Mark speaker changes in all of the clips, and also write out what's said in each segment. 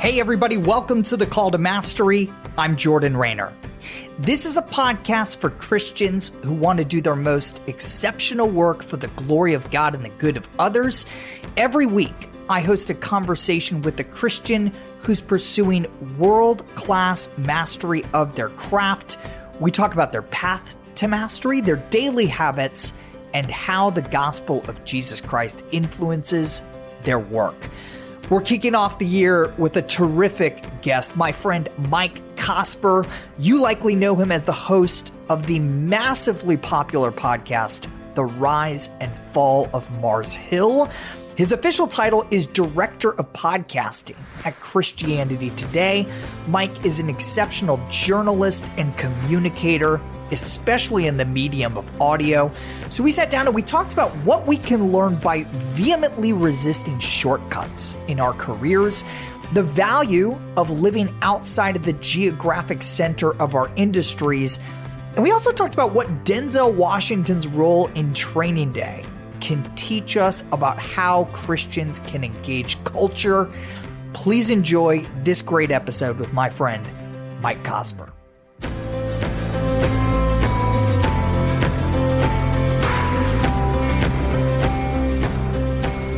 Speaker 1: Hey, everybody, welcome to the Call to Mastery. I'm Jordan Raynor. This is a podcast for Christians who want to do their most exceptional work for the glory of God and the good of others. Every week, I host a conversation with a Christian who's pursuing world class mastery of their craft. We talk about their path to mastery, their daily habits, and how the gospel of Jesus Christ influences their work. We're kicking off the year with a terrific guest, my friend Mike Cosper. You likely know him as the host of the massively popular podcast, The Rise and Fall of Mars Hill. His official title is Director of Podcasting at Christianity Today. Mike is an exceptional journalist and communicator especially in the medium of audio. So we sat down and we talked about what we can learn by vehemently resisting shortcuts in our careers, the value of living outside of the geographic center of our industries. And we also talked about what Denzel Washington's role in Training Day can teach us about how Christians can engage culture. Please enjoy this great episode with my friend, Mike Cosper.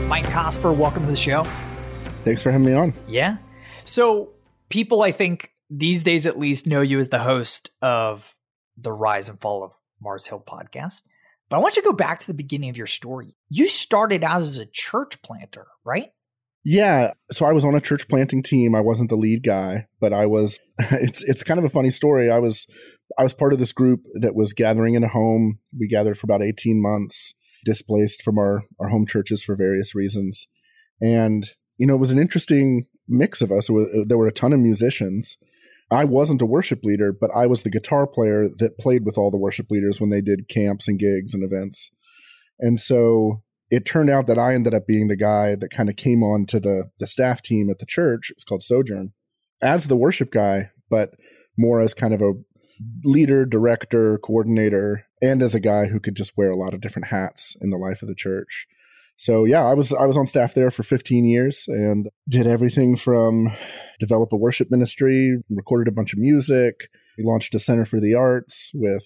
Speaker 1: Mike Cosper, welcome to the show.
Speaker 2: Thanks for having me on.
Speaker 1: Yeah. So, people, I think these days at least, know you as the host of the Rise and Fall of Mars Hill podcast. But I want you to go back to the beginning of your story. You started out as a church planter, right?
Speaker 2: Yeah, so I was on a church planting team. I wasn't the lead guy, but I was it's it's kind of a funny story. I was I was part of this group that was gathering in a home. We gathered for about 18 months displaced from our, our home churches for various reasons. And, you know, it was an interesting mix of us. There were a ton of musicians. I wasn't a worship leader, but I was the guitar player that played with all the worship leaders when they did camps and gigs and events. And so it turned out that I ended up being the guy that kind of came on to the, the staff team at the church. It was called Sojourn as the worship guy, but more as kind of a leader, director, coordinator, and as a guy who could just wear a lot of different hats in the life of the church. So yeah, I was I was on staff there for 15 years and did everything from develop a worship ministry, recorded a bunch of music, we launched a center for the arts with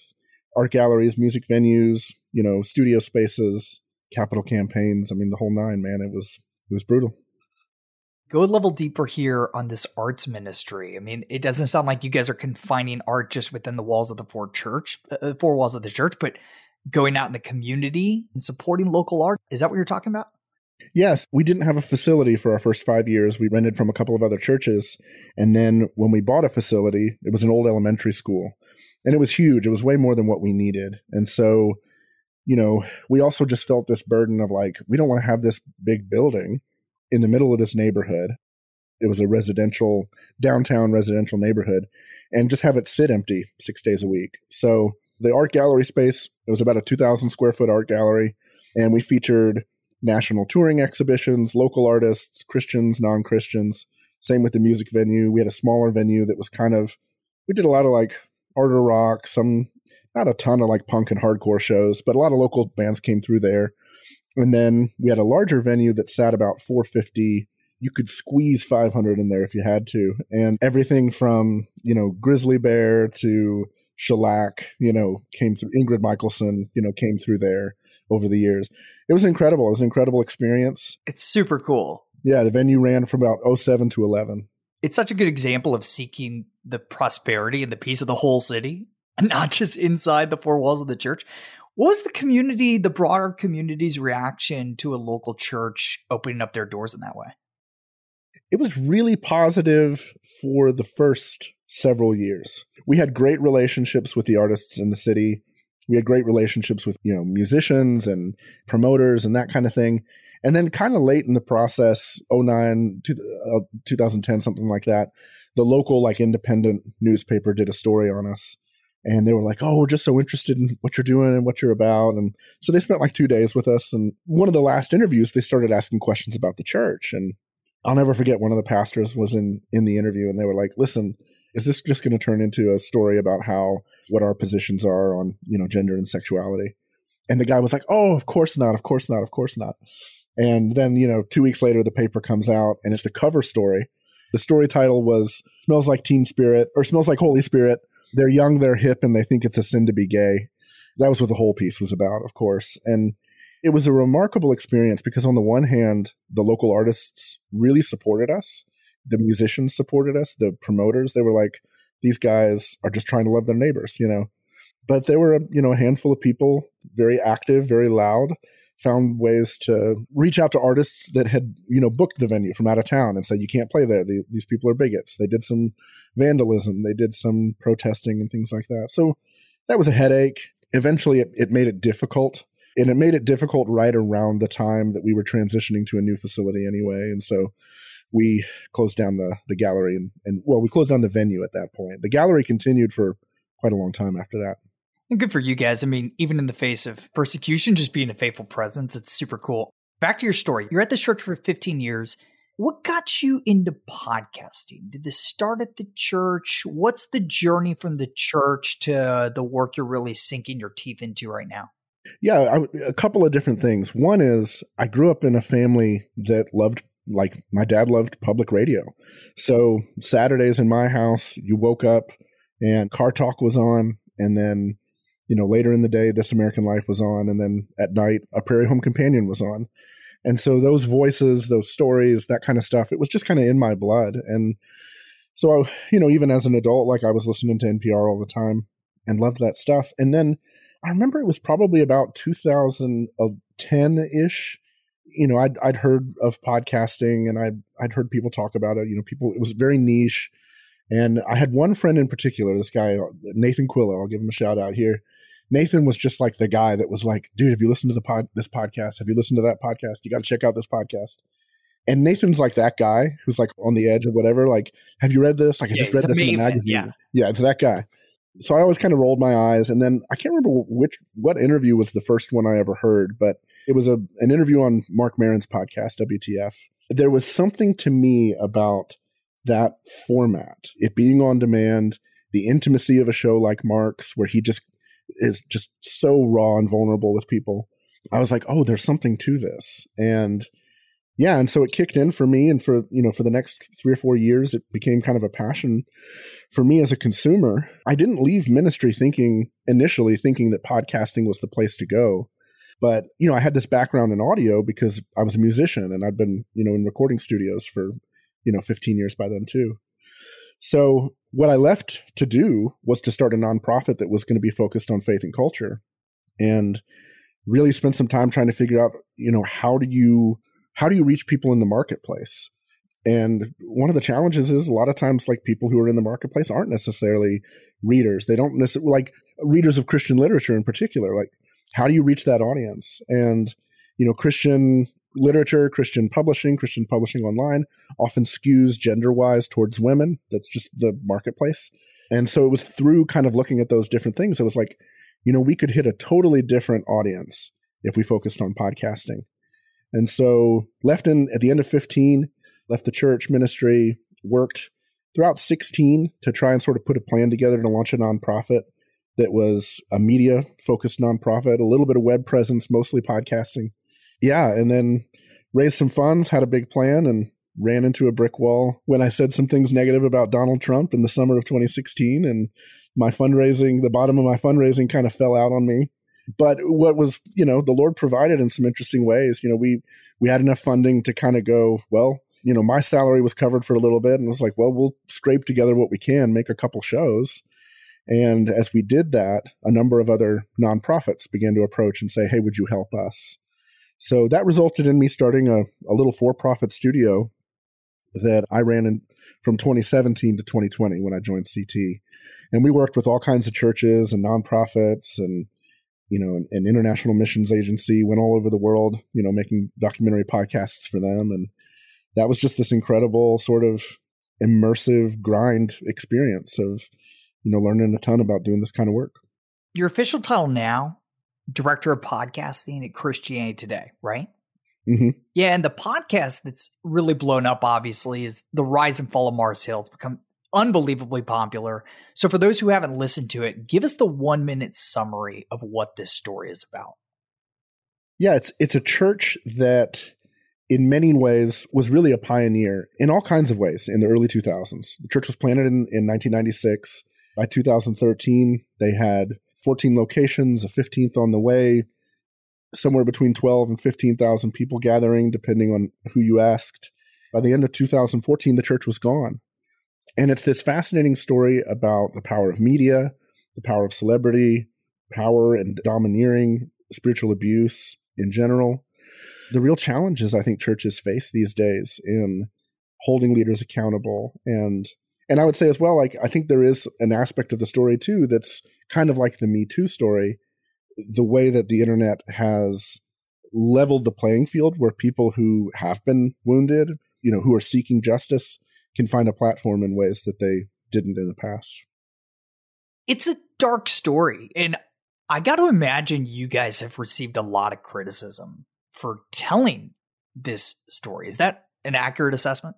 Speaker 2: art galleries, music venues, you know, studio spaces, capital campaigns. I mean, the whole nine, man. It was it was brutal
Speaker 1: go a level deeper here on this arts ministry. I mean, it doesn't sound like you guys are confining art just within the walls of the four church, uh, four walls of the church, but going out in the community and supporting local art. Is that what you're talking about?
Speaker 2: Yes, we didn't have a facility for our first five years. We rented from a couple of other churches. And then when we bought a facility, it was an old elementary school and it was huge. It was way more than what we needed. And so, you know, we also just felt this burden of like, we don't want to have this big building in the middle of this neighborhood. It was a residential, downtown residential neighborhood, and just have it sit empty six days a week. So the art gallery space, it was about a 2,000 square foot art gallery, and we featured national touring exhibitions, local artists, Christians, non Christians. Same with the music venue. We had a smaller venue that was kind of, we did a lot of like harder rock, some, not a ton of like punk and hardcore shows, but a lot of local bands came through there. And then we had a larger venue that sat about 450. You could squeeze 500 in there if you had to. And everything from, you know, Grizzly Bear to Shellac, you know, came through. Ingrid Michaelson, you know, came through there over the years. It was incredible. It was an incredible experience.
Speaker 1: It's super cool.
Speaker 2: Yeah, the venue ran from about 07 to 11.
Speaker 1: It's such a good example of seeking the prosperity and the peace of the whole city, not just inside the four walls of the church. What was the community, the broader community's reaction to a local church opening up their doors in that way?
Speaker 2: It was really positive for the first several years. We had great relationships with the artists in the city. we had great relationships with you know musicians and promoters and that kind of thing. And then kind of late in the process 09 uh, 2010 something like that the local like independent newspaper did a story on us. And they were like oh we're just so interested in what you're doing and what you're about. And so they spent like two days with us. And one of the last interviews they started asking questions about the church. And i'll never forget one of the pastors was in in the interview and they were like listen is this just going to turn into a story about how what our positions are on you know gender and sexuality? And the guy was like oh of course not of course not of course not. And then you know two weeks later the paper comes out and it's the cover story. The story title was smells like teen spirit or smells like holy spirit. They're young they're hip and they think it's a sin to be gay. That was what the whole piece was about of course. And it was a remarkable experience because on the one hand the local artists really supported us the musicians supported us the promoters they were like these guys are just trying to love their neighbors, you know. But there were, you know, a handful of people, very active, very loud, found ways to reach out to artists that had, you know, booked the venue from out of town and said, you can't play there. The, these people are bigots. They did some vandalism, they did some protesting and things like that. So that was a headache. Eventually, it, it made it difficult. And it made it difficult right around the time that we were transitioning to a new facility anyway. And so we closed down the the gallery and, and well, we closed down the venue at that point. The gallery continued for quite a long time after that.
Speaker 1: And good for you guys. I mean, even in the face of persecution, just being a faithful presence, it's super cool. Back to your story. You're at this church for 15 years. What got you into podcasting? Did this start at the church? What's the journey from the church to the work you're really sinking your teeth into right now?
Speaker 2: Yeah, I, a couple of different things. One is I grew up in a family that loved like my dad loved public radio. So Saturdays in my house, you woke up and Car Talk was on, and then you know later in the day, This American Life was on, and then at night, A Prairie Home Companion was on. And so those voices, those stories, that kind of stuff, it was just kind of in my blood. And so, I, you know, even as an adult, like I was listening to NPR all the time and loved that stuff. And then I remember it was probably about 2010 ish you know, I'd I'd heard of podcasting and I'd I'd heard people talk about it. You know, people it was very niche. And I had one friend in particular, this guy uh, Nathan Quillo. I'll give him a shout out here. Nathan was just like the guy that was like, dude, have you listened to the pod this podcast? Have you listened to that podcast? You got to check out this podcast. And Nathan's like that guy who's like on the edge of whatever. Like, have you read this? Like, I yeah, just read this in a magazine. Yeah. yeah, it's that guy. So I always kind of rolled my eyes, and then I can't remember which what interview was the first one I ever heard, but it was a an interview on Marc Maron's podcast, WTF. There was something to me about that format, it being on demand, the intimacy of a show like Marc's, where he just is just so raw and vulnerable with people. I was like, oh, there's something to this. And yeah, and so it kicked in for me and for, you know, for the next 3 or 4 years it became kind of a passion for me as a consumer. I didn't leave ministry thinking initially thinking that podcasting was the place to go. But, you know, I had this background in audio because I was a musician and I'd been, you know, in recording studios for, you know, 15 years by then too. So what I left to do was to start a nonprofit that was going to be focused on faith and culture and really spend some time trying to figure out, you know, how do you how do you reach people in the marketplace? And one of the challenges is a lot of times like people who are in the marketplace aren't necessarily readers. They don't necessarily like readers of Christian literature in particular. Like how do you reach that audience? And, you know, Christian literature, Christian publishing, Christian publishing online often skews gender wise towards women. That's just the marketplace. And so it was through kind of looking at those different things, it was like, you know, we could hit a totally different audience if we focused on podcasting. And so left in at the end of 15, left the church ministry, worked throughout 16 to try and sort of put a plan together to launch a nonprofit that was a media focused nonprofit, a little bit of web presence, mostly podcasting. Yeah, and then raised some funds, had a big plan, and ran into a brick wall when I said some things negative about Donald Trump in the summer of 2016. And my fundraising, the bottom of my fundraising kind of fell out on me. But what was, you know, the Lord provided in some interesting ways. You know, we we had enough funding to kind of go, well, you know, my salary was covered for a little bit and it was like, well, we'll scrape together what we can, make a couple shows and as we did that, a number of other nonprofits began to approach and say, Hey, would you help us? So that resulted in me starting a, a little for profit studio that I ran in from 2017 to 2020 when I joined CT. And we worked with all kinds of churches and nonprofits and you know, an, an, international missions agency, went all over the world, you know, making documentary podcasts for them. And that was just this incredible sort of immersive grind experience of, you know, learning a ton about doing this kind of work.
Speaker 1: Your official title now, Director of Podcasting at Christianity Today, right?
Speaker 2: Mm-hmm.
Speaker 1: Yeah, and the podcast that's really blown up, obviously, is The Rise and Fall of Mars Hill. It's become unbelievably popular. So, for those who haven't listened to it, give us the one minute summary of what this story is about.
Speaker 2: Yeah, it's it's a church that, in many ways, was really a pioneer in all kinds of ways in the early 2000s. The church was planted in, in 1996. By 2013, they had 14 locations, a 15th on the way, somewhere between 12 and 15,000 people gathering, depending on who you asked. By the end of 2014, the church was gone. And it's this fascinating story about the power of media, the power of celebrity, power and domineering, spiritual abuse in general. The real challenges I think churches face these days in holding leaders accountable and and I would say as well, like I think there is an aspect of the story too that's kind of like the Me Too story, the way that the internet has leveled the playing field where people who have been wounded, you know, who are seeking justice can find a platform in ways that they didn't in the past.
Speaker 1: It's a dark story. And I got to imagine you guys have received a lot of criticism for telling this story. Is that an accurate assessment?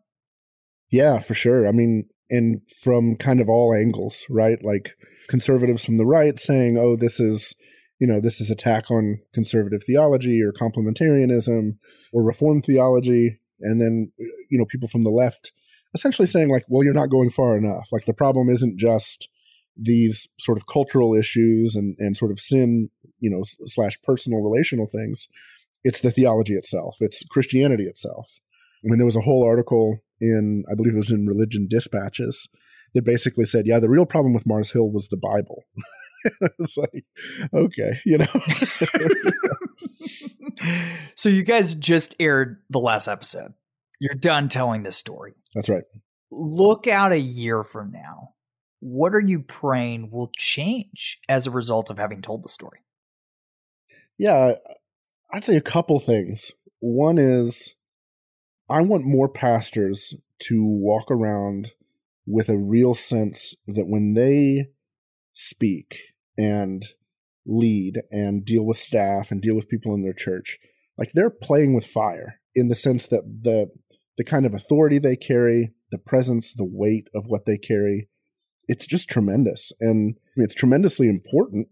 Speaker 2: Yeah, for sure. I mean, and from kind of all angles, right? Like conservatives from the right saying, oh, this is, you know, this is attack on conservative theology or complementarianism or reform theology. And then, you know, people from the left essentially saying like, well, you're not going far enough. Like the problem isn't just these sort of cultural issues and, and sort of sin, you know, slash personal relational things. It's the theology itself. It's Christianity itself. I mean, there was a whole article in, I believe it was in Religion Dispatches, that basically said, yeah, the real problem with Mars Hill was the Bible. it's like, okay, you know.
Speaker 1: so you guys just aired the last episode. You're done telling this story.
Speaker 2: That's right.
Speaker 1: Look out a year from now. What are you praying will change as a result of having told the story?
Speaker 2: Yeah, I'd say a couple things. One is I want more pastors to walk around with a real sense that when they speak and lead and deal with staff and deal with people in their church, like they're playing with fire in the sense that the the kind of authority they carry, the presence, the weight of what they carry, it's just tremendous. And it's tremendously important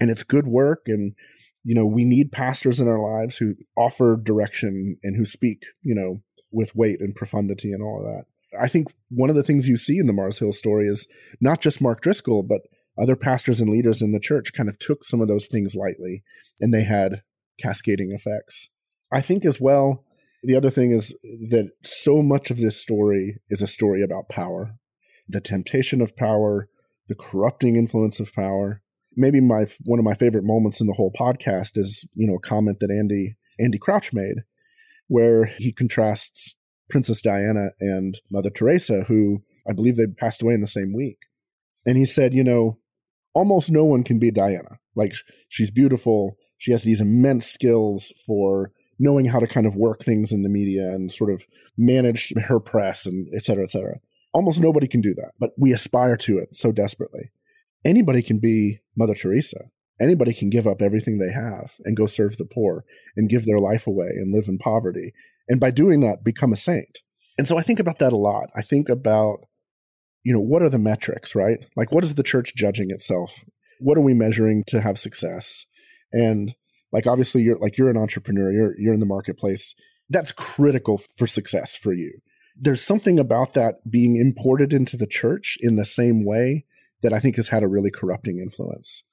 Speaker 2: and it's good work. And, you know, we need pastors in our lives who offer direction and who speak, you know, with weight and profundity and all of that. I think one of the things you see in the Mars Hill story is not just Mark Driscoll, but other pastors and leaders in the church kind of took some of those things lightly and they had cascading effects. I think as well, the other thing is that so much of this story is a story about power, the temptation of power, the corrupting influence of power. Maybe my one of my favorite moments in the whole podcast is you know a comment that Andy Andy Crouch made, where he contrasts Princess Diana and Mother Teresa, who I believe they passed away in the same week, and he said, you know, almost no one can be Diana. Like she's beautiful, she has these immense skills for knowing how to kind of work things in the media and sort of manage her press and et cetera, et cetera. Almost nobody can do that, but we aspire to it so desperately. Anybody can be Mother Teresa. Anybody can give up everything they have and go serve the poor and give their life away and live in poverty. And by doing that, become a saint. And so I think about that a lot. I think about, you know, what are the metrics, right? Like, what is the church judging itself? What are we measuring to have success? And like obviously you're like you're an entrepreneur you're you're in the marketplace that's critical for success for you there's something about that being imported into the church in the same way that i think has had a really corrupting influence.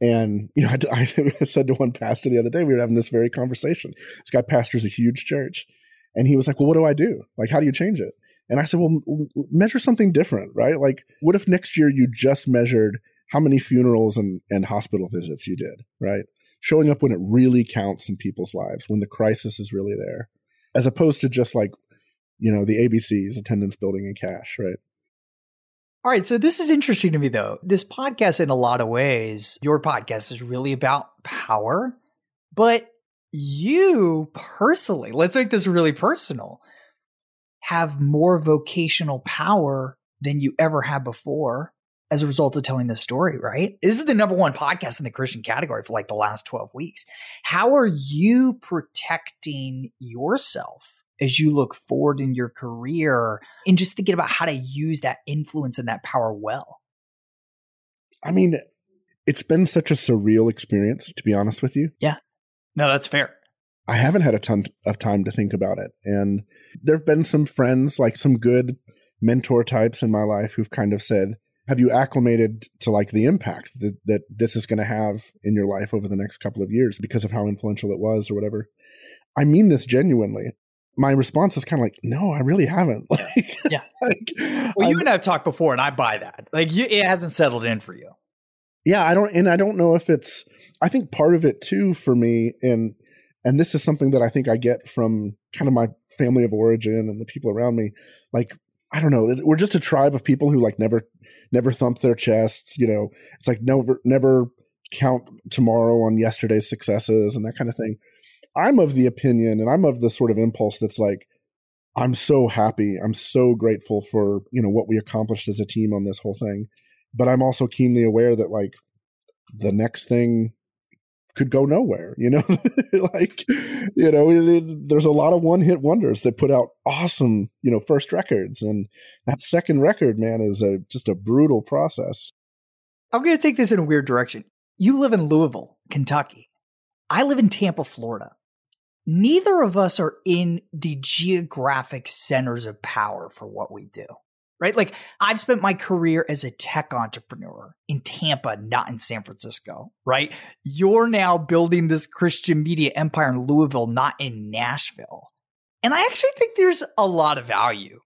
Speaker 2: And you know I, I said to one pastor the other day we were having this very conversation. This guy pastors a huge church and he was like well what do i do? Like how do you change it? And i said well measure something different right? Like what if next year you just measured how many funerals and, and hospital visits you did right? Showing up when it really counts in people's lives, when the crisis is really there, as opposed to just like, you know, the ABCs, attendance, building, and cash, right?
Speaker 1: All right. So this is interesting to me, though. This podcast, in a lot of ways, your podcast is really about power, but you personally, let's make this really personal, have more vocational power than you ever had before as a result of telling this story, right? This is the number one podcast in the Christian category for like the last 12 weeks. How are you protecting yourself as you look forward in your career and just thinking about how to use that influence and that power well?
Speaker 2: I mean, it's been such a surreal experience, to be honest with you.
Speaker 1: Yeah. No, that's fair.
Speaker 2: I haven't had a ton of time to think about it. And there have been some friends, like some good mentor types in my life, who've kind of said, Have you acclimated to like the impact that, that this is going to have in your life over the next couple of years because of how influential it was or whatever? I mean this genuinely my response is kind of like, no, I really haven't.
Speaker 1: like, yeah. Like, well, you I'm, and I have talked before, and I buy that. Like, you, it hasn't settled in for you.
Speaker 2: Yeah, I don't, and I don't know if it's. I think part of it too for me, and and this is something that I think I get from kind of my family of origin and the people around me. Like, I don't know, we're just a tribe of people who like never, never thump their chests. You know, it's like never, never count tomorrow on yesterday's successes and that kind of thing. I'm of the opinion and I'm of the sort of impulse that's like, I'm so happy. I'm so grateful for, you know, what we accomplished as a team on this whole thing. But I'm also keenly aware that like the next thing could go nowhere, you know? like, you know, there's a lot of one hit wonders that put out awesome, you know, first records. And that second record, man, is a just a brutal process.
Speaker 1: I'm going to take this in a weird direction. You live in Louisville, Kentucky. I live in Tampa, Florida neither of us are in the geographic centers of power for what we do. Right? Like I've spent my career as a tech entrepreneur in Tampa, not in San Francisco, right? You're now building this Christian media empire in Louisville, not in Nashville. And I actually think there's a lot of value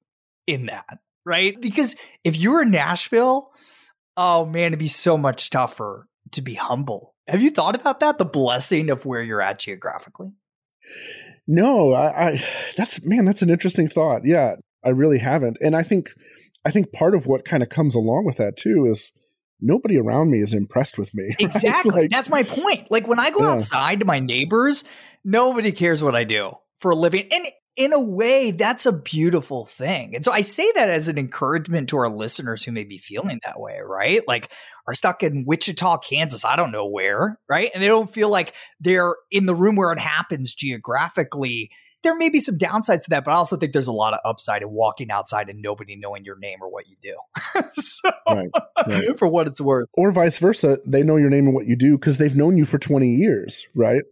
Speaker 1: in that, right? Because if you're in Nashville, oh man, it'd be so much tougher to be humble. Have you thought about that? The blessing of where you're at geographically?
Speaker 2: No, I, I that's man, that's an interesting thought. Yeah, I really haven't. And I think I think part of what kind of comes along with that too is nobody around me is impressed with me.
Speaker 1: Exactly. Like, That's my point. Like when I go yeah. outside to my neighbors, nobody cares what I do for a living. And in a way, that's a beautiful thing. And so I say that as an encouragement to our listeners who may be feeling that way, right? Like are stuck in Wichita, Kansas, I don't know where, right? And they don't feel like they're in the room where it happens geographically. There may be some downsides to that, but I also think there's a lot of upside in walking outside and nobody knowing your name or what you do. so, right, right. for what it's worth.
Speaker 2: Or vice versa, they know your name and what you do because they've known you for 20 years, right?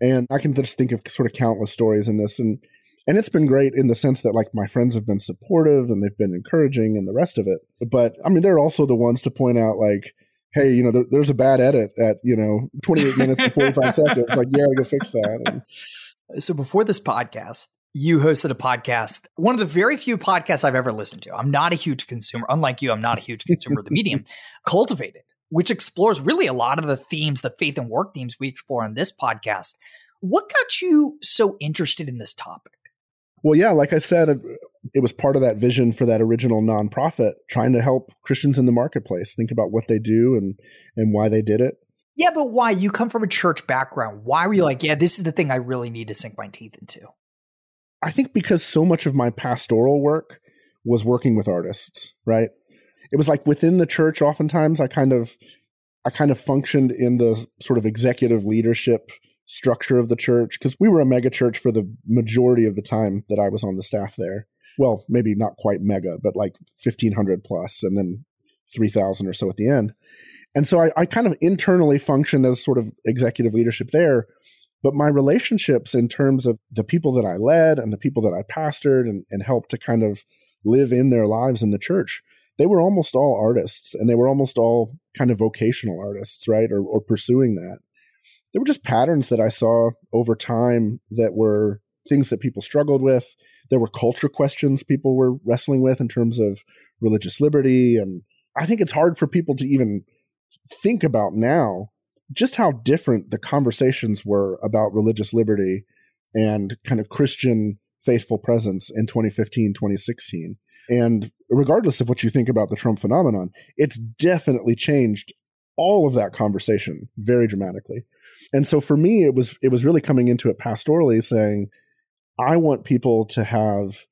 Speaker 2: And I can just think of sort of countless stories in this. And and it's been great in the sense that like my friends have been supportive and they've been encouraging and the rest of it. But i mean they're also the ones to point out like hey you know there, there's a bad edit at you know 28 minutes and 45 seconds. Like yeah go fix that.
Speaker 1: And, so before this podcast you hosted a podcast one of the very few podcasts i've ever listened to. I'm not a huge consumer unlike you i'm not a huge consumer of the medium. Cultivated which explores really a lot of the themes the faith and work themes we explore on this podcast. What got you so interested in this topic
Speaker 2: well, yeah, like I said, it, was part of that vision for that original nonprofit, trying to help Christians in the marketplace think about what they do and and why they did it.
Speaker 1: Yeah, but why? You come from a church background. Why were you like, yeah, this is the thing I really need to sink my teeth into?
Speaker 2: I think because so much of my pastoral work was working with artists, right? It was like within the church oftentimes I kind of I kind of functioned in the sort of executive leadership structure of the church because we were a mega church for the majority of the time that I was on the staff there. Well, maybe not quite mega, but like 1500 plus and then 3000 or so at the end. And so I, I kind of internally functioned as sort of executive leadership there. But my relationships in terms of the people that I led and the people that I pastored and, and helped to kind of live in their lives in the church, they were almost all artists and they were almost all kind of vocational artists, right? Or, or pursuing that there were just patterns that I saw over time that were things that people struggled with. There were culture questions people were wrestling with in terms of religious liberty. And I think it's hard for people to even think about now just how different the conversations were about religious liberty and kind of Christian faithful presence in 2015, 2016. And regardless of what you think about the Trump phenomenon, it's definitely changed all of that conversation very dramatically. And so for me, it was it was really coming into it pastorally saying, I want people to have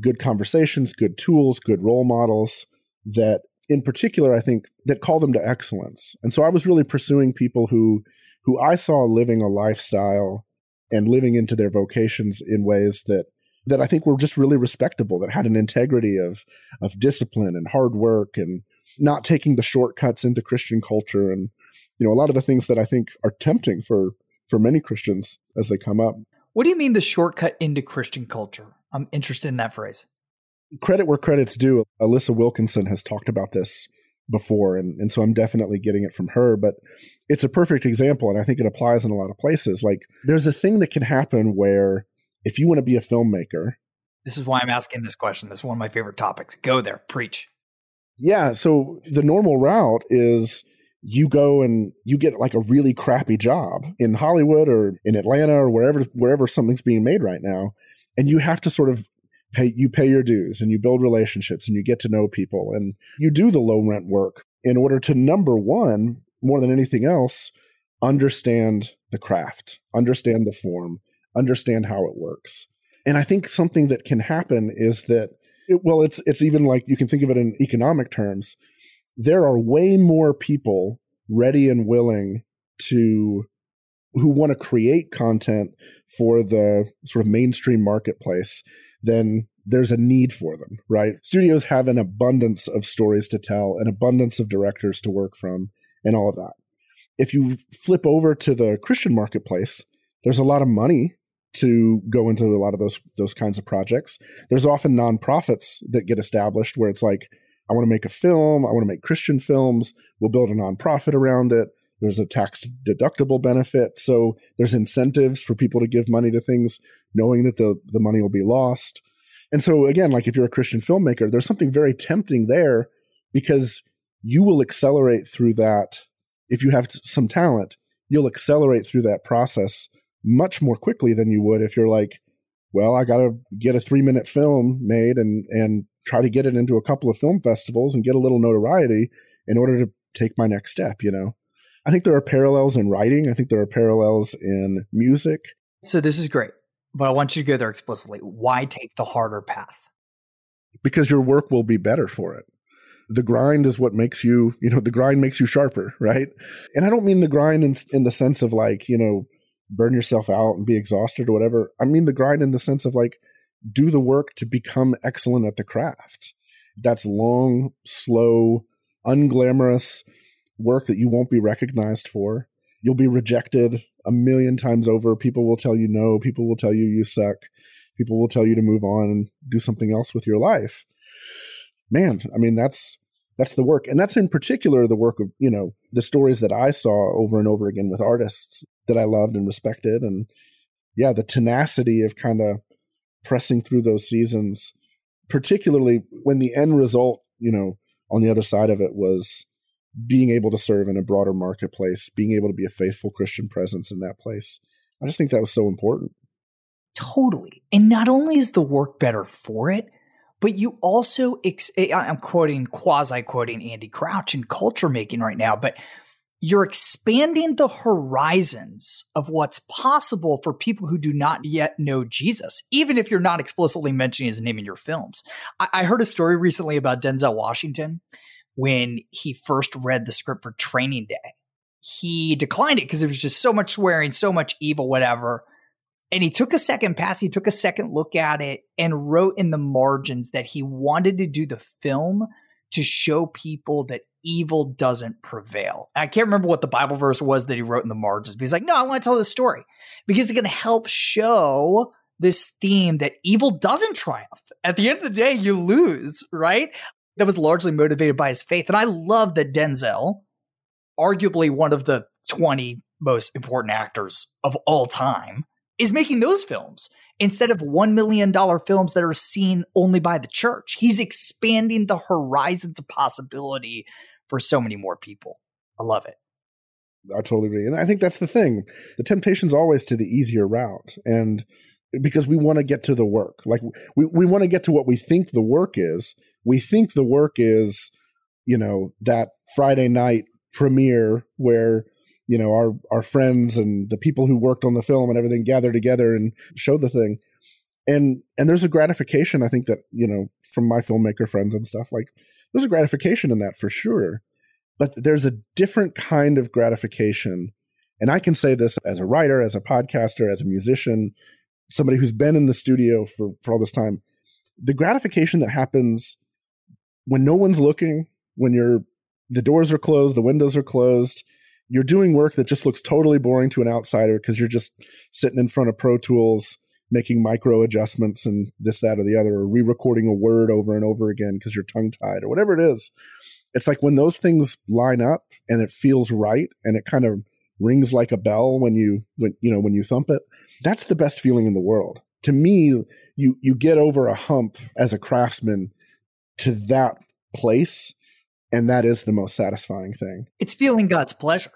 Speaker 2: good conversations, good tools, good role models that in particular I think that call them to excellence. And so I was really pursuing people who who I saw living a lifestyle and living into their vocations in ways that that I think were just really respectable, that had an integrity of of discipline and hard work and not taking the shortcuts into Christian culture and you know a lot of the things that I think are tempting for for many Christians as they come up.
Speaker 1: What do you mean the shortcut into Christian culture? I'm interested in that phrase.
Speaker 2: Credit where credit's due. Alissa Wilkinson has talked about this before and, and so i'm definitely getting it from her but it's a perfect example and i think it applies in a lot of places like there's a thing that can happen where if you want to be a filmmaker
Speaker 1: this is why i'm asking this question this is one of my favorite topics go there preach
Speaker 2: yeah so the normal route is you go and you get like a really crappy job in hollywood or in atlanta or wherever wherever something's being made right now and you have to sort of pay you pay your dues and you build relationships and you get to know people and you do the low rent work in order to number one more than anything else understand the craft understand the form understand how it works. And i think something that can happen is that it, well it's it's even like you can think of it in economic terms there are way more people ready and willing to who want to create content for the sort of mainstream marketplace then there's a need for them, right? Studios have an abundance of stories to tell, an abundance of directors to work from, and all of that. If you flip over to the Christian marketplace, there's a lot of money to go into a lot of those those kinds of projects. There's often nonprofits that get established where it's like, I want to make a film, I want to make Christian films, we'll build a nonprofit around it. There's a tax deductible benefit. So there's incentives for people to give money to things knowing that the, the money will be lost. And so again, like if you're a Christian filmmaker, there's something very tempting there because you will accelerate through that. If you have some talent, you'll accelerate through that process much more quickly than you would if you're like, well, I got to get a three minute film made and, and try to get it into a couple of film festivals and get a little notoriety in order to take my next step, you know? I think there are parallels in writing. I think there are parallels in music.
Speaker 1: So this is great, but I want you to go there explicitly. Why take the harder path?
Speaker 2: Because your work will be better for it. The grind is what makes you, you know, the grind makes you sharper, right? And I don't mean the grind in, in the sense of like, you know, burn yourself out and be exhausted or whatever. I mean the grind in the sense of like, do the work to become excellent at the craft. That's long, slow, unglamorous work that you won't be recognized for. You'll be rejected a million times over. People will tell you no. People will tell you you suck. People will tell you to move on and do something else with your life. Man, I mean that's that's the work, and that's in particular the work of you know the stories that I saw over and over again with artists that I loved and respected, and yeah, the tenacity of kind of pressing through those seasons, particularly when the end result, you know, on the other side of it was being able to serve in a broader marketplace, being able to be a faithful Christian presence in that place. I just think that was so important.
Speaker 1: Totally. And not only is the work better for it, but you also, ex- eh, I'm quoting, quasi quoting Andy Crouch in culture making right now, but you're expanding the horizons of what's possible for people who do not yet know Jesus, even if you're not explicitly mentioning his name in your films. I, I heard a story recently about Denzel Washington when he first read the script for Training Day. He declined it because it was just so much swearing, so much evil, whatever. And he took a second pass, he took a second look at it and wrote in the margins that he wanted to do the film to show people that evil doesn't prevail. I can't remember what the Bible verse was that he wrote in the margins, but he's like, no, I want to tell this story because it's going to help show this theme that evil doesn't triumph. At the end of the day, you lose, right? that was largely motivated by his faith. And I love that Denzel, arguably one of the 20 most important actors of all time, is making those films instead of $1 million films that are seen only by the church. He's expanding the horizons of possibility for so many more people. I love it.
Speaker 2: I totally agree. And I think that's the thing. The temptation is always to the easier route. And because we want to get to the work. Like we, we want to get to what we think the work is. We think the work is, you know, that Friday night premiere where, you know, our, our friends and the people who worked on the film and everything gather together and show the thing. And, and there's a gratification, I think that, you know, from my filmmaker friends and stuff, like there's a gratification in that for sure. But there's a different kind of gratification. And I can say this as a writer, as a podcaster, as a musician, somebody who's been in the studio for, for all this time, the gratification that happens when no one's looking, when you're the doors are closed, the windows are closed, you're doing work that just looks totally boring to an outsider because you're just sitting in front of Pro Tools making micro adjustments and this, that, or the other, or re-recording a word over and over again because you're tongue tied or whatever it is. It's like when those things line up and it feels right and it kind of rings like a bell when you when you know when you thump it that's the best feeling in the world to me you you get over a hump as a craftsman to that place and that is the most satisfying thing
Speaker 1: it's feeling god's pleasure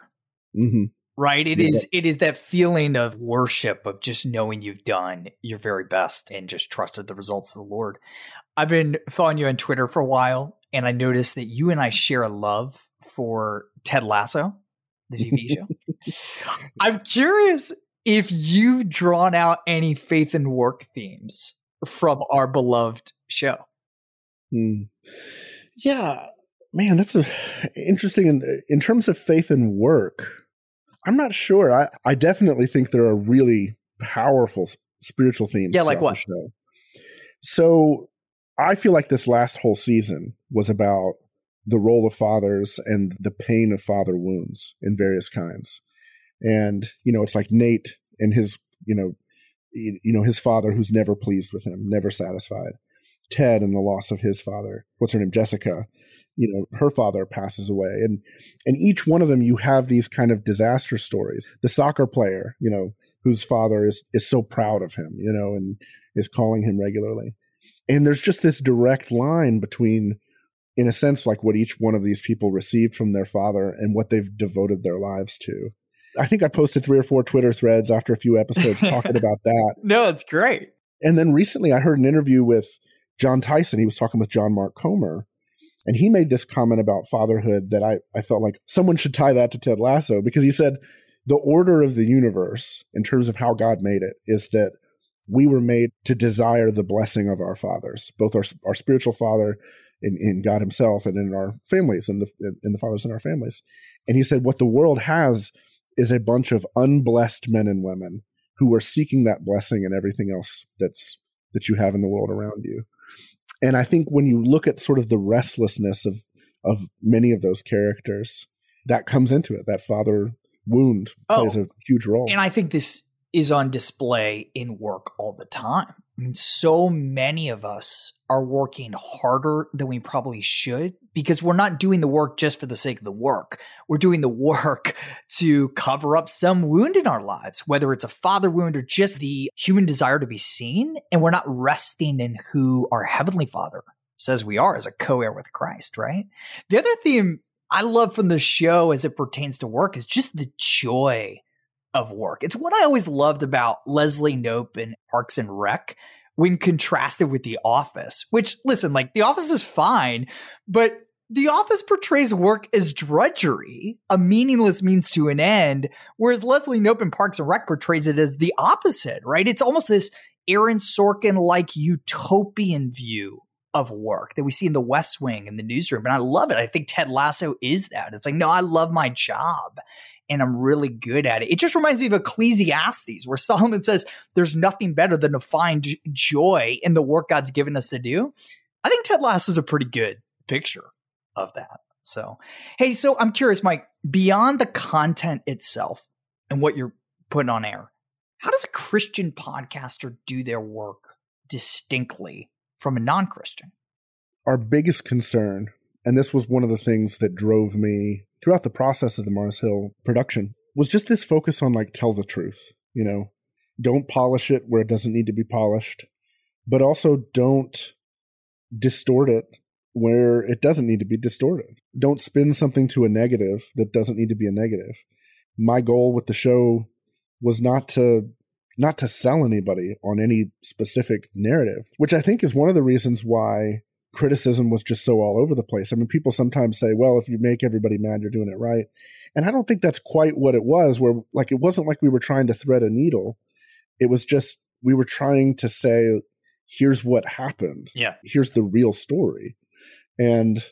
Speaker 2: mm-hmm.
Speaker 1: Right It yeah. is. it is that feeling of worship of just knowing you've done your very best and just trusted the results of the lord i've been following you on twitter for a while and i noticed that you and i share a love for ted lasso the TV show. I'm curious if you've drawn out any faith and work themes from our beloved show.
Speaker 2: Hmm. Yeah, man, that's a, interesting. In, in terms of faith and work, I'm not sure. I, I definitely think there are really powerful spiritual themes.
Speaker 1: Yeah, like what?
Speaker 2: So I feel like this last whole season was about the role of fathers and the pain of father wounds in various kinds. And, you know, it's like Nate and his, you know, you know, his father who's never pleased with him, never satisfied. Ted and the loss of his father. What's her name? Jessica. You know, her father passes away. And and each one of them you have these kind of disaster stories. The soccer player, you know, whose father is is so proud of him, you know, and is calling him regularly. And there's just this direct line between in a sense, like what each one of these people received from their father and what they've devoted their lives to. I think I posted three or four Twitter threads after a few episodes talking about that.
Speaker 1: No, it's great.
Speaker 2: And then recently I heard an interview with Jon Tyson. He was talking with John Mark Comer. And he made this comment about fatherhood that I, I felt like someone should tie that to Ted Lasso because he said the order of the universe in terms of how God made it is that we were made to desire the blessing of our fathers, both our, our spiritual father in, in God Himself and in our families and the in the fathers in our families. And he said, what the world has is a bunch of unblessed men and women who are seeking that blessing and everything else that's that you have in the world around you. And I think when you look at sort of the restlessness of of many of those characters, that comes into it. That father wound oh. plays oh, a huge role.
Speaker 1: And I think this is on display in work all the time. I mean, so many of us are working harder than we probably should because we're not doing the work just for the sake of the work. We're doing the work to cover up some wound in our lives, whether it's a father wound or just the human desire to be seen. And we're not resting in who our heavenly father says we are as a co heir with Christ, right? The other theme I love from the show as it pertains to work is just the joy of work. It's what I always loved about Leslie Knope in Parks and Rec when contrasted with The Office, which, listen, like The Office is fine, but The Office portrays work as drudgery, a meaningless means to an end, whereas Leslie Knope in Parks and Rec portrays it as the opposite, right? It's almost this Aaron Sorkin like utopian view of work that we see in the West Wing and the newsroom. And I love it. I think Ted Lasso is that. It's like, no, I love my job and I'm really good at it. It just reminds me of Ecclesiastes, where Solomon says there's nothing better than to find joy in the work God's given us to do. I think Ted Lasso is a pretty good picture of that. So, hey, so I'm curious, Mike, beyond the content itself and what you're putting on air, how does a Christian podcaster do their work distinctly from a non Christian?
Speaker 2: Our biggest concern, and this was one of the things that drove me throughout the process of the Mars Hill production was just this focus on like tell the truth, you know, don't polish it where it doesn't need to be polished, but also don't distort it where it doesn't need to be distorted. Don't spin something to a negative that doesn't need to be a negative. My goal with the show was not to not to sell anybody on any specific narrative, which I think is one of the reasons why criticism was just so all over the place. I mean, people sometimes say, well, if you make everybody mad, you're doing it right. And I don't think that's quite what it was, where like it wasn't like we were trying to thread a needle. It was just we were trying to say, here's what happened.
Speaker 1: Yeah.
Speaker 2: Here's the real story. And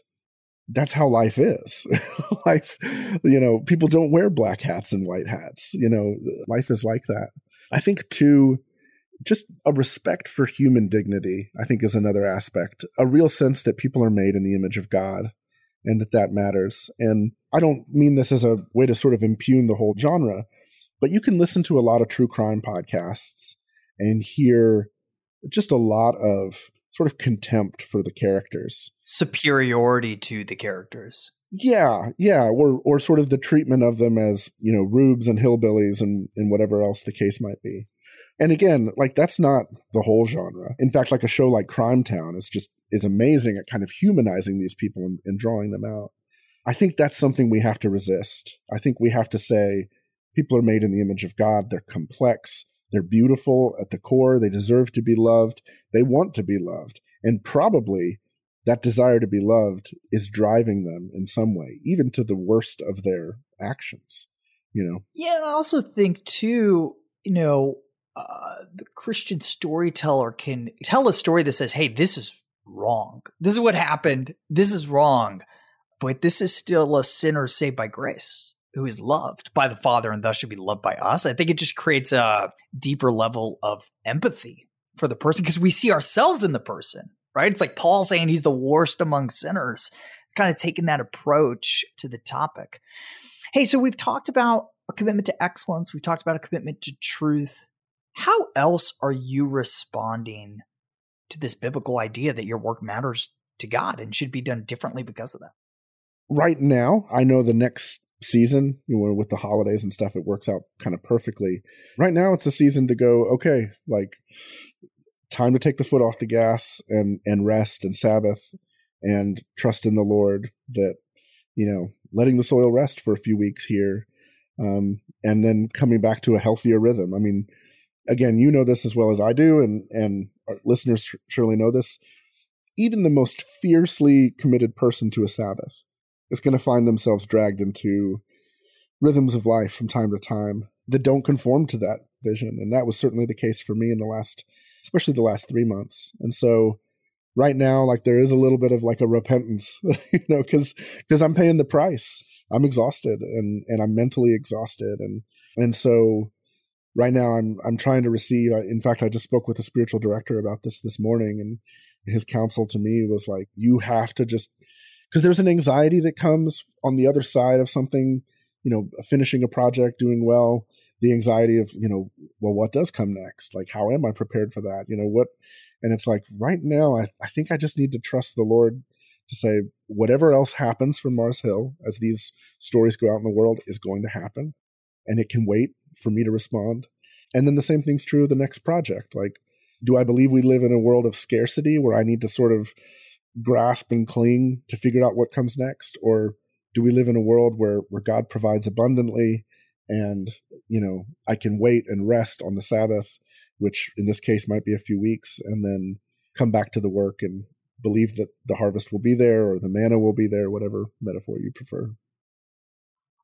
Speaker 2: that's how life is. life, you know, people don't wear black hats and white hats. You know, life is like that. I think too, just a respect for human dignity, I think is another aspect. A real sense that people are made in the image of God and that that matters. And I don't mean this as a way to sort of impugn the whole genre, but you can listen to a lot of true crime podcasts and hear just a lot of sort of contempt for the characters,
Speaker 1: superiority to the characters.
Speaker 2: Yeah, yeah, or or sort of the treatment of them as you know rubes and hillbillies and and whatever else the case might be. And again, like that's not the whole genre. In fact, like a show like Crime Town is just is amazing at kind of humanizing these people and, and drawing them out. I think that's something we have to resist. I think we have to say people are made in the image of God. They're complex. They're beautiful at the core. They deserve to be loved. They want to be loved. And probably that desire to be loved is driving them in some way, even to the worst of their actions, you know?
Speaker 1: Yeah. And I also think, too, you know, uh, the Christian storyteller can tell a story that says, hey, this is wrong. This is what happened. This is wrong. But this is still a sinner saved by grace who is loved by the Father and thus should be loved by us. I think it just creates a deeper level of empathy for the person because we see ourselves in the person, right? It's like Paul saying he's the worst among sinners. It's kind of taking that approach to the topic. Hey, so we've talked about a commitment to excellence, we've talked about a commitment to truth. How else are you responding to this biblical idea that your work matters to God and should be done differently because of that?
Speaker 2: Right now, I know the next season you know, with the holidays and stuff it works out kind of perfectly right now it's a season to go okay like time to take the foot off the gas and and rest and sabbath and trust in the lord that you know letting the soil rest for a few weeks here um, and then coming back to a healthier rhythm i mean again you know this as well as i do and and listeners surely know this even the most fiercely committed person to a sabbath is going to find themselves dragged into rhythms of life from time to time that don't conform to that vision. And that was certainly the case for me in the last, especially the last three months. And so right now, like there is a little bit of like a repentance, you know, because because I'm paying the price. I'm exhausted and and I'm mentally exhausted and and so right now I'm I'm trying to receive. In fact, I just spoke with a spiritual director about this this morning, and his counsel to me was like, you have to just because there's an anxiety that comes on the other side of something, you know, finishing a project, doing well, the anxiety of, you know, well, what does come next? Like, how am I prepared for that? You know, what, and it's like right now, I, I think I just need to trust the Lord to say, whatever else happens from Mars Hill as these stories go out in the world is going to happen. And it can wait for me to respond. And then the same thing's true of the next project. Like, do I believe we live in a world of scarcity where I need to sort of grasp and cling to figure out what comes next or do we live in a world where where God provides abundantly and you know I can wait and rest on the Sabbath which in this case might be a few weeks and then come back to the work and believe that the harvest will be there or the manna will be there whatever metaphor you prefer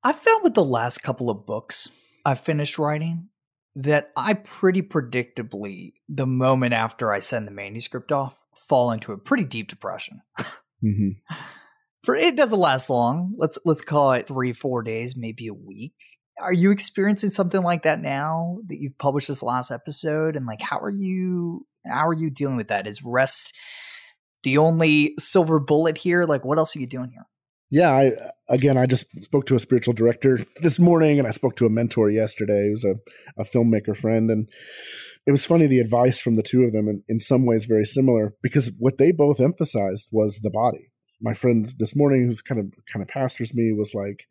Speaker 1: I found with the last couple of books I finished writing that I pretty predictably the moment after I send the manuscript off fall into a pretty deep depression. mm-hmm. For it doesn't last long. Let's let's call it three, four days, maybe a week. Are you experiencing something like that now that you've published this last episode? And like, how are you? How are you dealing with that? Is rest the only silver bullet here? Like, what else are you doing here?
Speaker 2: Yeah, I again, I just spoke to a spiritual director this morning, and I spoke to a mentor yesterday, who's a, a filmmaker friend, and it was funny the advice from the two of them in, in some ways very similar because what they both emphasized was the body. My friend this morning who's kind of kind of pastors me was like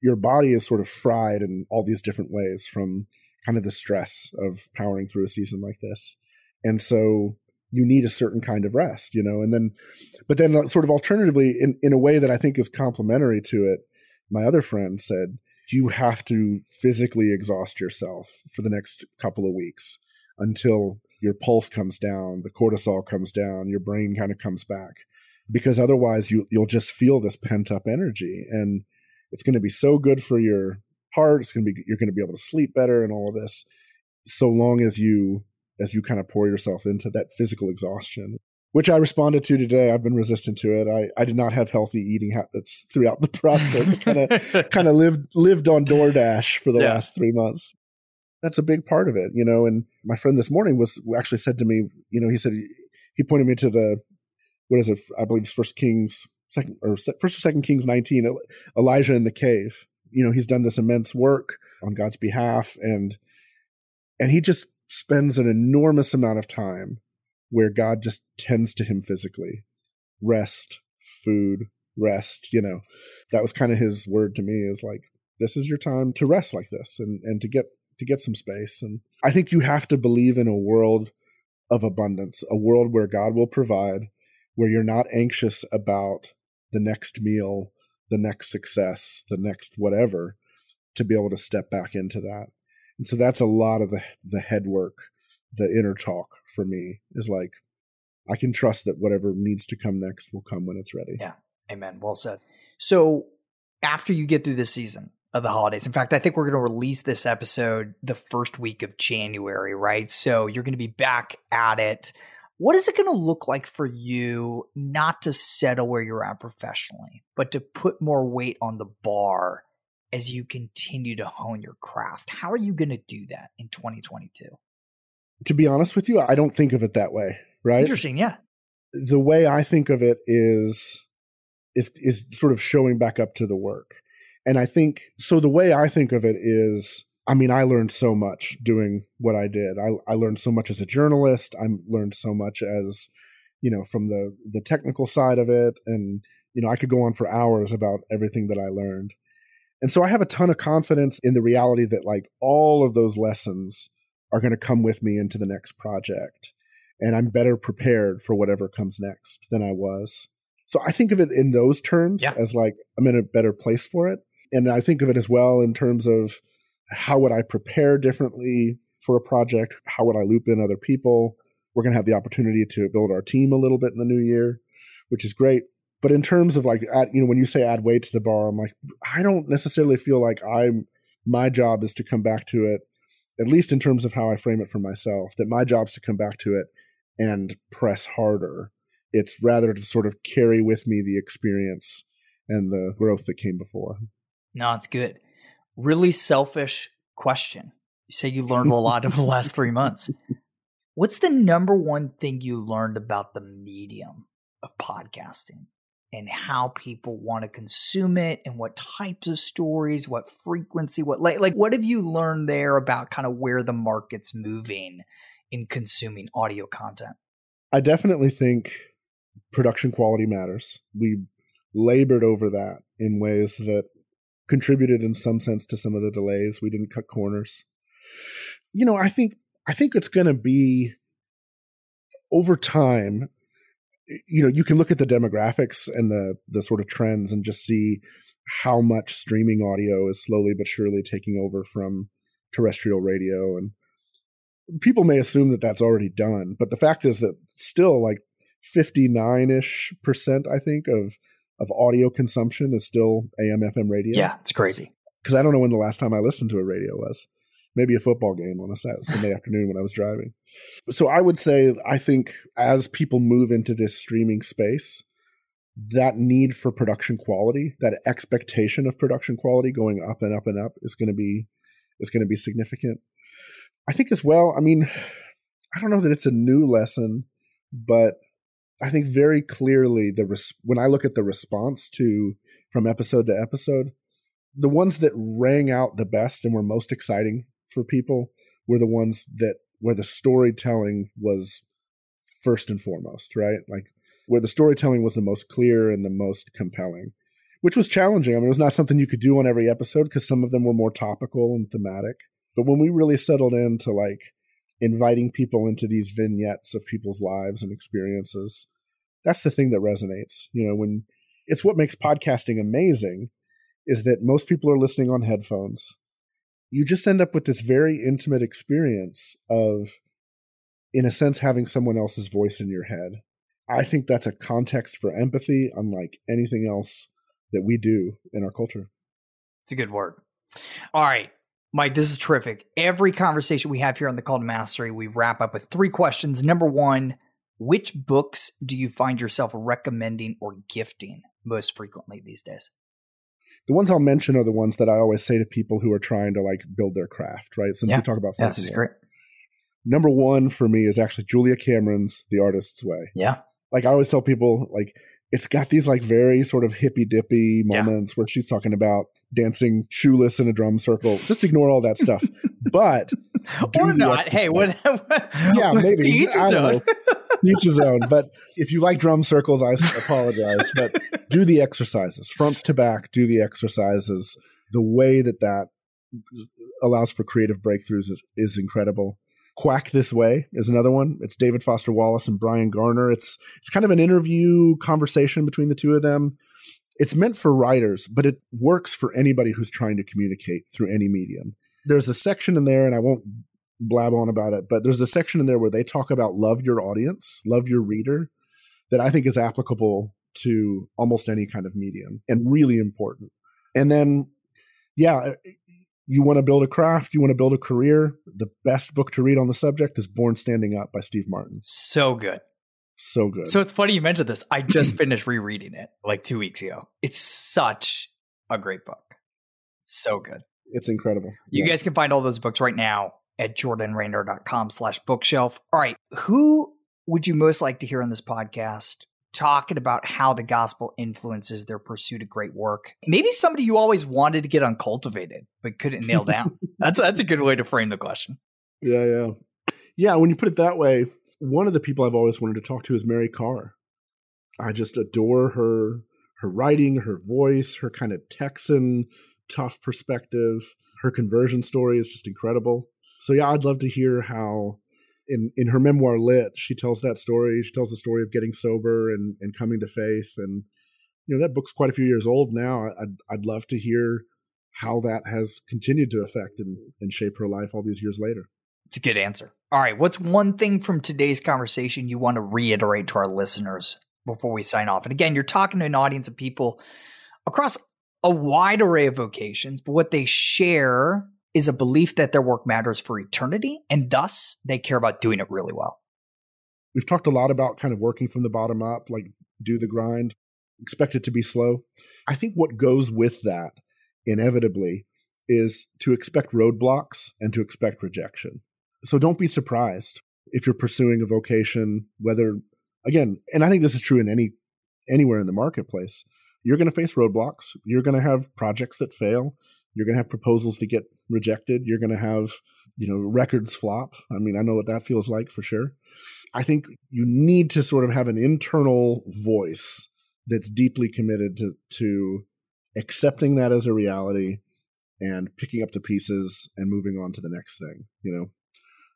Speaker 2: your body is sort of fried in all these different ways from kind of the stress of powering through a season like this. And so you need a certain kind of rest you know and then but then uh, sort of alternatively in, in a way that i think is complementary to it my other friend said you have to physically exhaust yourself for the next couple of weeks until your pulse comes down, the cortisol comes down, your brain kind of comes back. Because otherwise you you'll just feel this pent up energy and it's going to be so good for your heart, it's going to be you're going to be able to sleep better and all of this so long as you as you kind of pour yourself into that physical exhaustion which I responded to today. I've been resistant to it. I, I did not have healthy eating habits throughout the process. Kind of kind of lived lived on DoorDash for the yeah. last three months. That's a big part of it, you know. And my friend this morning was actually said to me, you know, he said he pointed me to the what is it? I believe it's First Kings second or first or second Kings nineteen. Elijah in the cave. You know, he's done this immense work on God's behalf, and and he just spends an enormous amount of time where God just tends to him physically. Rest, food, rest, you know. That was kind of his word to me is like this is your time to rest like this and and to get to get some space and I think you have to believe in a world of abundance, a world where God will provide, where you're not anxious about the next meal, the next success, the next whatever, to be able to step back into that. And so that's a lot of the the head work the inner talk for me is like I can trust that whatever needs to come next will come when it's ready.
Speaker 1: Yeah. Amen. Well said. So after you get through this season of the holidays, in fact, I think we're going to release this episode the first week of January, right? So you're going to be back at it. What is it going to look like for you not to settle where you're at professionally, but to put more weight on the bar as you continue to hone your craft? How are you going to do that in 2022?
Speaker 2: to be honest with you, I don't think of it that way. Right?
Speaker 1: Interesting. Yeah.
Speaker 2: The way I think of it is is is sort of showing back up to the work, and I think so. The way I think of it is, I mean, I learned so much doing what I did. I, I learned so much as a journalist. I learned so much as you know from the the technical side of it, and you know I could go on for hours about everything that I learned. And so I have a ton of confidence in the reality that like all of those lessons are going to come with me into the next project. And I'm better prepared for whatever comes next than I was. So I think of it in those terms yeah. as like I'm in a better place for it. And I think of it as well in terms of how would I prepare differently for a project? How would I loop in other people? We're going to have the opportunity to build our team a little bit in the new year, which is great. But in terms of like, add, you know, when you say add weight to the bar, I'm like, I don't necessarily feel like I'm, my job is to come back to it at least in terms of how I frame it for myself, that my job's to come back to it and press harder. It's rather to sort of carry with me the experience and the growth that came before.
Speaker 1: No, it's good. Really selfish question. You say you learned a lot over the last three months. What's the number one thing you learned about the medium of podcasting? And how people want to consume it and what types of stories, what frequency, what like like what have you learned there about kind of where the market's moving in consuming audio content?
Speaker 2: I definitely think production quality matters. We labored over that in ways that contributed in some sense to some of the delays. We didn't cut corners. You know, I think I think it's going to be over time you know you can look at the demographics and the the sort of trends and just see how much streaming audio is slowly but surely taking over from terrestrial radio. And people may assume that that's already done but the fact is that still like 59ish percent i think of of audio consumption is still am fm radio.
Speaker 1: Yeah it's crazy.
Speaker 2: Because i don't know when the last time i listened to a radio was maybe a football game on a sunday afternoon when i was driving so I would say I think as people move into this streaming space, that need for production quality, that expectation of production quality going up and up and up is going to be is going to be significant. I think as well, I mean, I don't know that it's a new lesson, but I think very clearly the res- when I look at the response to from episode to episode, the ones that rang out the best and were most exciting for people were the ones that where the storytelling was first and foremost, right? Like where the storytelling was the most clear and the most compelling, which was challenging. I mean, it was not something you could do on every episode because some of them were more topical and thematic. But when we really settled into like inviting people into these vignettes of people's lives and experiences, that's the thing that resonates. You know, when it's what makes podcasting amazing is that most people are listening on headphones you just end up with this very intimate experience of in a sense, having someone else's voice in your head. I think that's a context for empathy, unlike anything else that we do in our culture.
Speaker 1: It's a good word. All right. Mike, this is terrific. Every conversation we have here on the Call to Mastery, we wrap up with three questions. Number one, which books do you find yourself recommending or gifting most frequently these days?
Speaker 2: The ones I'll mention are the ones that I always say to people who are trying to like build their craft, right? Since
Speaker 1: yeah.
Speaker 2: we talk about
Speaker 1: yeah, that's great.
Speaker 2: Number one for me is actually Julia Cameron's The Artist's Way.
Speaker 1: Yeah.
Speaker 2: Like I always tell people, like it's got these like very sort of hippy dippy moments yeah. where she's talking about dancing shoeless in a drum circle. Just ignore all that stuff. But
Speaker 1: or not. Hey, what,
Speaker 2: what? Yeah, maybe.
Speaker 1: Each his own.
Speaker 2: Each his own. But if you like drum circles, I apologize. But do the exercises front to back. Do the exercises. The way that that allows for creative breakthroughs is, is incredible. Quack This Way is another one. It's David Foster Wallace and Bryan Garner. It's it's kind of an interview conversation between the two of them. It's meant for writers, but it works for anybody who's trying to communicate through any medium. There's a section in there, and I won't blab on about it, but there's a section in there where they talk about love your audience, love your reader, that I think is applicable to almost any kind of medium and really important. And then, yeah, uh, you want to build a craft, you want to build a career, the best book to read on the subject is Born Standing Up by Steve Martin.
Speaker 1: So good.
Speaker 2: So good.
Speaker 1: So it's funny you mentioned this. I just finished rereading it like two weeks ago. It's such a great book. So good.
Speaker 2: It's incredible.
Speaker 1: You yeah. guys can find all those books right now at jordanraynor.com slash bookshelf. All right. Who would you most like to hear on this podcast talking about how the gospel influences their pursuit of great work. Maybe somebody you always wanted to get on Cultivated but couldn't nail down. that's that's a good way to frame the question.
Speaker 2: Yeah, yeah. Yeah, when you put it that way, one of the people I've always wanted to talk to is Mary Karr. I just adore her her writing, her voice, her kind of Texan tough perspective. Her conversion story is just incredible. So yeah, I'd love to hear how in in her memoir lit she tells that story. She tells the story of getting sober and and coming to faith. And you know that book's quite a few years old now. I'd i'd love to hear how that has continued to affect and, and shape her life all these years later.
Speaker 1: It's a good answer. All right what's one thing from today's conversation you want to reiterate to our listeners before we sign off? And again you're talking to an audience of people across a wide array of vocations but what they share is a belief that their work matters for eternity, and thus they care about doing it really well.
Speaker 2: We've talked a lot about kind of working from the bottom up, like do the grind, expect it to be slow. I think what goes with that inevitably is to expect roadblocks and to expect rejection. So don't be surprised if you're pursuing a vocation, whether again, and I think this is true in any anywhere in the marketplace, you're going to face roadblocks. You're going to have projects that fail. You're going to have proposals that get rejected. You're going to have, you know, records flop. I mean, I know what that feels like for sure. I think you need to sort of have an internal voice that's deeply committed to, to accepting that as a reality and picking up the pieces and moving on to the next thing, you know.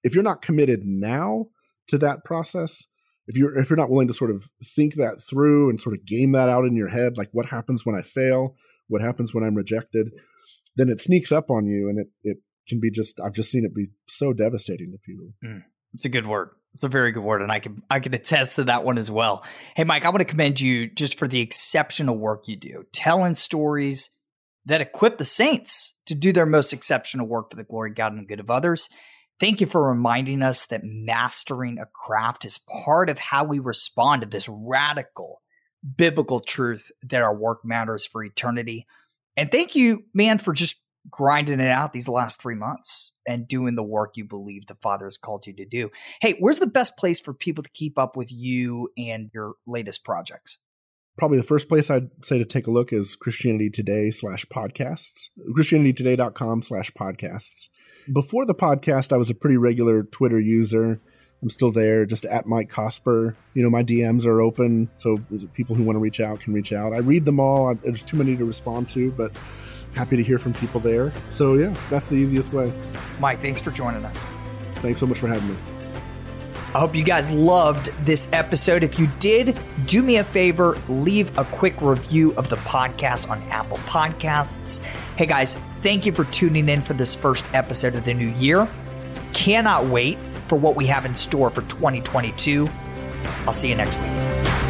Speaker 2: If you're not committed now to that process, if you're if you're not willing to sort of think that through and sort of game that out in your head like what happens when I fail, what happens when I'm rejected, then it sneaks up on you and it it can be just I've just seen it be so devastating to people.
Speaker 1: Mm, it's a good word. It's a very good word, and I can I can attest to that one as well. Hey, Mike, I want to commend you just for the exceptional work you do, telling stories that equip the saints to do their most exceptional work for the glory of God and the good of others. Thank you for reminding us that mastering a craft is part of how we respond to this radical biblical truth that our work matters for eternity. And thank you, man, for just grinding it out these last three months and doing the work you believe the Father has called you to do. Hey, where's the best place for people to keep up with you and your latest projects?
Speaker 2: Probably the first place I'd say to take a look is Christianity Today slash podcasts, christianitytoday.com slash podcasts. Before the podcast, I was a pretty regular Twitter user. I'm still there, just at Mike Cosper. You know, my DMs are open, so people who want to reach out can reach out. I read them all. There's too many to respond to, but happy to hear from people there. So yeah, that's the easiest way.
Speaker 1: Mike, thanks for joining us.
Speaker 2: Thanks so much for having me.
Speaker 1: I hope you guys loved this episode. If you did, do me a favor, leave a quick review of the podcast on Apple Podcasts. Hey guys, thank you for tuning in for this first episode of the new year. Cannot wait for what we have in store for 2022. I'll see you next week.